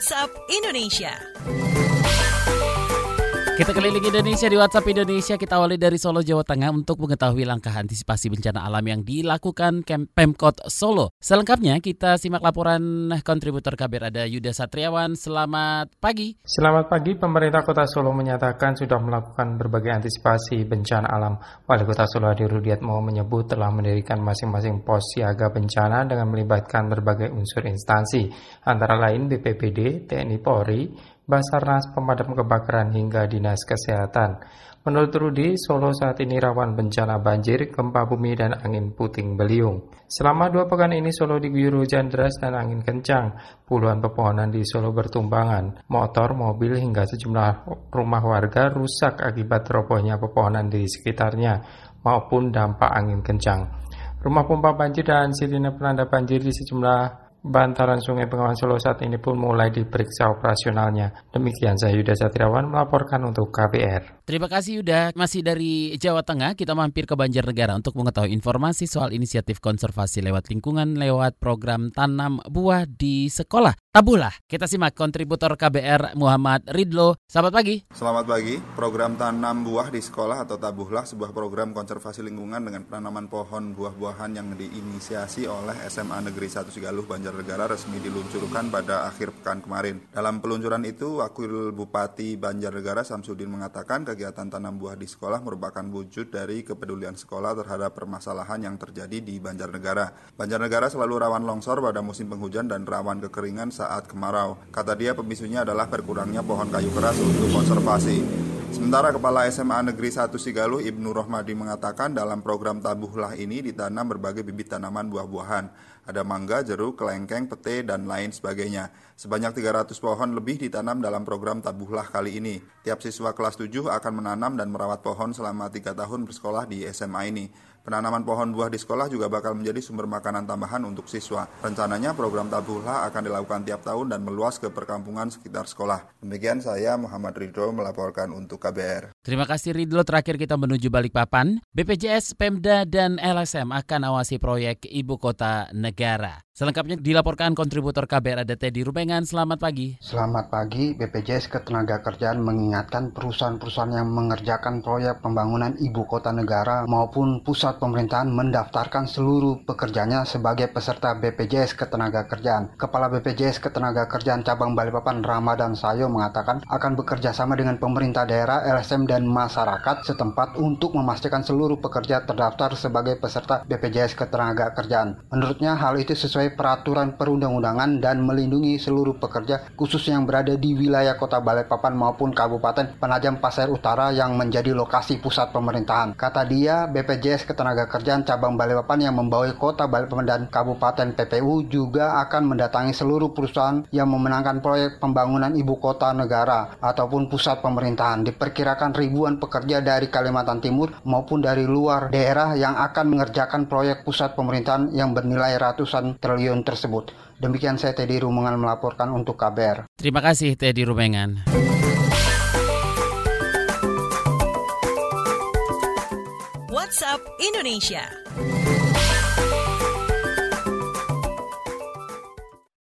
WhatsApp Indonesia. Kita keliling Indonesia di WhatsApp Indonesia. Kita awali dari Solo, Jawa Tengah untuk mengetahui langkah antisipasi bencana alam yang dilakukan Pemkot Solo. Selengkapnya kita simak laporan kontributor KBR ada Yuda Satriawan. Selamat pagi. Selamat pagi. Pemerintah Kota Solo menyatakan sudah melakukan berbagai antisipasi bencana alam. Wali Kota Solo Adi Rudiatmo menyebut telah mendirikan masing-masing pos siaga bencana dengan melibatkan berbagai unsur instansi, antara lain BPBD, TNI Polri, Basarnas Pemadam Kebakaran hingga Dinas Kesehatan. Menurut Rudi, Solo saat ini rawan bencana banjir, gempa bumi, dan angin puting beliung. Selama dua pekan ini Solo diguyur hujan deras dan angin kencang. Puluhan pepohonan di Solo bertumbangan. Motor, mobil, hingga sejumlah rumah warga rusak akibat robohnya pepohonan di sekitarnya maupun dampak angin kencang. Rumah pompa banjir dan sirine penanda banjir di sejumlah Bantaran Sungai Bengawan Solo saat ini pun mulai diperiksa operasionalnya. Demikian saya Yuda Satriawan melaporkan untuk KBR. Terima kasih Yuda. Masih dari Jawa Tengah, kita mampir ke Banjarnegara untuk mengetahui informasi soal inisiatif konservasi lewat lingkungan lewat program tanam buah di sekolah. Tabulah, kita simak kontributor KBR Muhammad Ridlo. Selamat pagi. Selamat pagi. Program tanam buah di sekolah atau Tabuhlah sebuah program konservasi lingkungan dengan penanaman pohon buah-buahan yang diinisiasi oleh SMA Negeri 1 Sigaluh Banjarnegara resmi diluncurkan pada akhir pekan kemarin. Dalam peluncuran itu, Wakil Bupati Banjarnegara Samsudin mengatakan kegiatan tanam buah di sekolah merupakan wujud dari kepedulian sekolah terhadap permasalahan yang terjadi di Banjarnegara. Banjarnegara selalu rawan longsor pada musim penghujan dan rawan kekeringan saat kemarau. Kata dia pemicunya adalah berkurangnya pohon kayu keras untuk konservasi. Sementara Kepala SMA Negeri 1 Sigaluh Ibnu Rohmadi mengatakan dalam program Tabuhlah ini ditanam berbagai bibit tanaman buah-buahan. Ada mangga, jeruk, kelengkeng, pete, dan lain sebagainya. Sebanyak 300 pohon lebih ditanam dalam program Tabuhlah kali ini. Tiap siswa kelas 7 akan menanam dan merawat pohon selama 3 tahun bersekolah di SMA ini. Penanaman pohon buah di sekolah juga bakal menjadi sumber makanan tambahan untuk siswa. Rencananya program Tabuhlah akan dilakukan tiap tahun dan meluas ke perkampungan sekitar sekolah. Demikian saya Muhammad Ridho melaporkan untuk KBR. Terima kasih Ridho. Terakhir kita menuju Balikpapan. BPJS, Pemda, dan LSM akan awasi proyek Ibu Kota Negara. Selengkapnya dilaporkan kontributor KBR ada Teddy Rubengan. Selamat pagi. Selamat pagi. BPJS Ketenagakerjaan mengingatkan perusahaan-perusahaan yang mengerjakan proyek pembangunan ibu kota negara maupun pusat pemerintahan mendaftarkan seluruh pekerjanya sebagai peserta BPJS Ketenagakerjaan. Kepala BPJS Ketenagakerjaan Cabang Balikpapan Ramadan Sayo mengatakan akan bekerja sama dengan pemerintah daerah, LSM, dan masyarakat setempat untuk memastikan seluruh pekerja terdaftar sebagai peserta BPJS Ketenagakerjaan. Menurutnya hal itu sesuai peraturan perundang-undangan dan melindungi seluruh pekerja khusus yang berada di wilayah kota Balikpapan maupun Kabupaten Penajam Pasir Utara yang menjadi lokasi pusat pemerintahan. Kata dia, BPJS Ketenagakerjaan Cabang Balikpapan yang membawahi kota Balikpapan dan Kabupaten PPU juga akan mendatangi seluruh perusahaan yang memenangkan proyek pembangunan ibu kota negara ataupun pusat pemerintahan. Diperkirakan ribuan pekerja dari Kalimantan Timur maupun dari luar daerah yang akan mengerjakan proyek pusat pemerintahan yang bernilai ratusan triliun triliun tersebut. Demikian saya Teddy Rumengan melaporkan untuk KBR. Terima kasih Teddy Rumengan. WhatsApp Indonesia.